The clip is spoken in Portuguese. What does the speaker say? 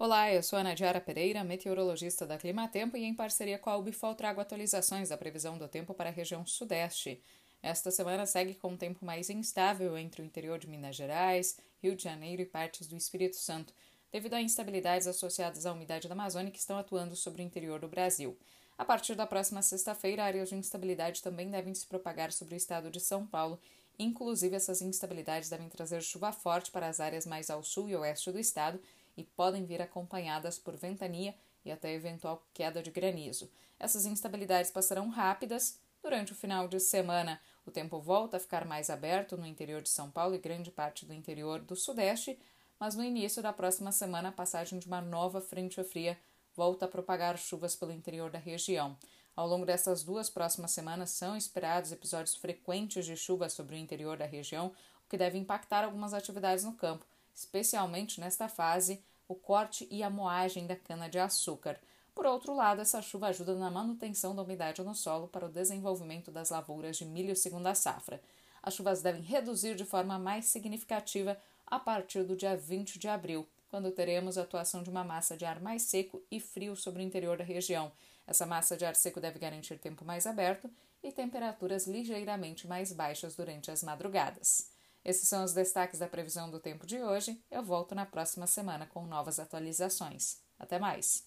Olá, eu sou a Nadiara Pereira, meteorologista da Climatempo e em parceria com a Ubifol trago atualizações da previsão do tempo para a região sudeste. Esta semana segue com um tempo mais instável entre o interior de Minas Gerais, Rio de Janeiro e partes do Espírito Santo, devido a instabilidades associadas à umidade da Amazônia que estão atuando sobre o interior do Brasil. A partir da próxima sexta-feira, áreas de instabilidade também devem se propagar sobre o estado de São Paulo. Inclusive, essas instabilidades devem trazer chuva forte para as áreas mais ao sul e oeste do estado e podem vir acompanhadas por ventania e até eventual queda de granizo. Essas instabilidades passarão rápidas. Durante o final de semana, o tempo volta a ficar mais aberto no interior de São Paulo e grande parte do interior do Sudeste, mas no início da próxima semana, a passagem de uma nova frente fria volta a propagar chuvas pelo interior da região. Ao longo dessas duas próximas semanas, são esperados episódios frequentes de chuva sobre o interior da região, o que deve impactar algumas atividades no campo especialmente nesta fase, o corte e a moagem da cana-de-açúcar. Por outro lado, essa chuva ajuda na manutenção da umidade no solo para o desenvolvimento das lavouras de milho segunda safra. As chuvas devem reduzir de forma mais significativa a partir do dia 20 de abril, quando teremos a atuação de uma massa de ar mais seco e frio sobre o interior da região. Essa massa de ar seco deve garantir tempo mais aberto e temperaturas ligeiramente mais baixas durante as madrugadas. Esses são os destaques da previsão do tempo de hoje. Eu volto na próxima semana com novas atualizações. Até mais!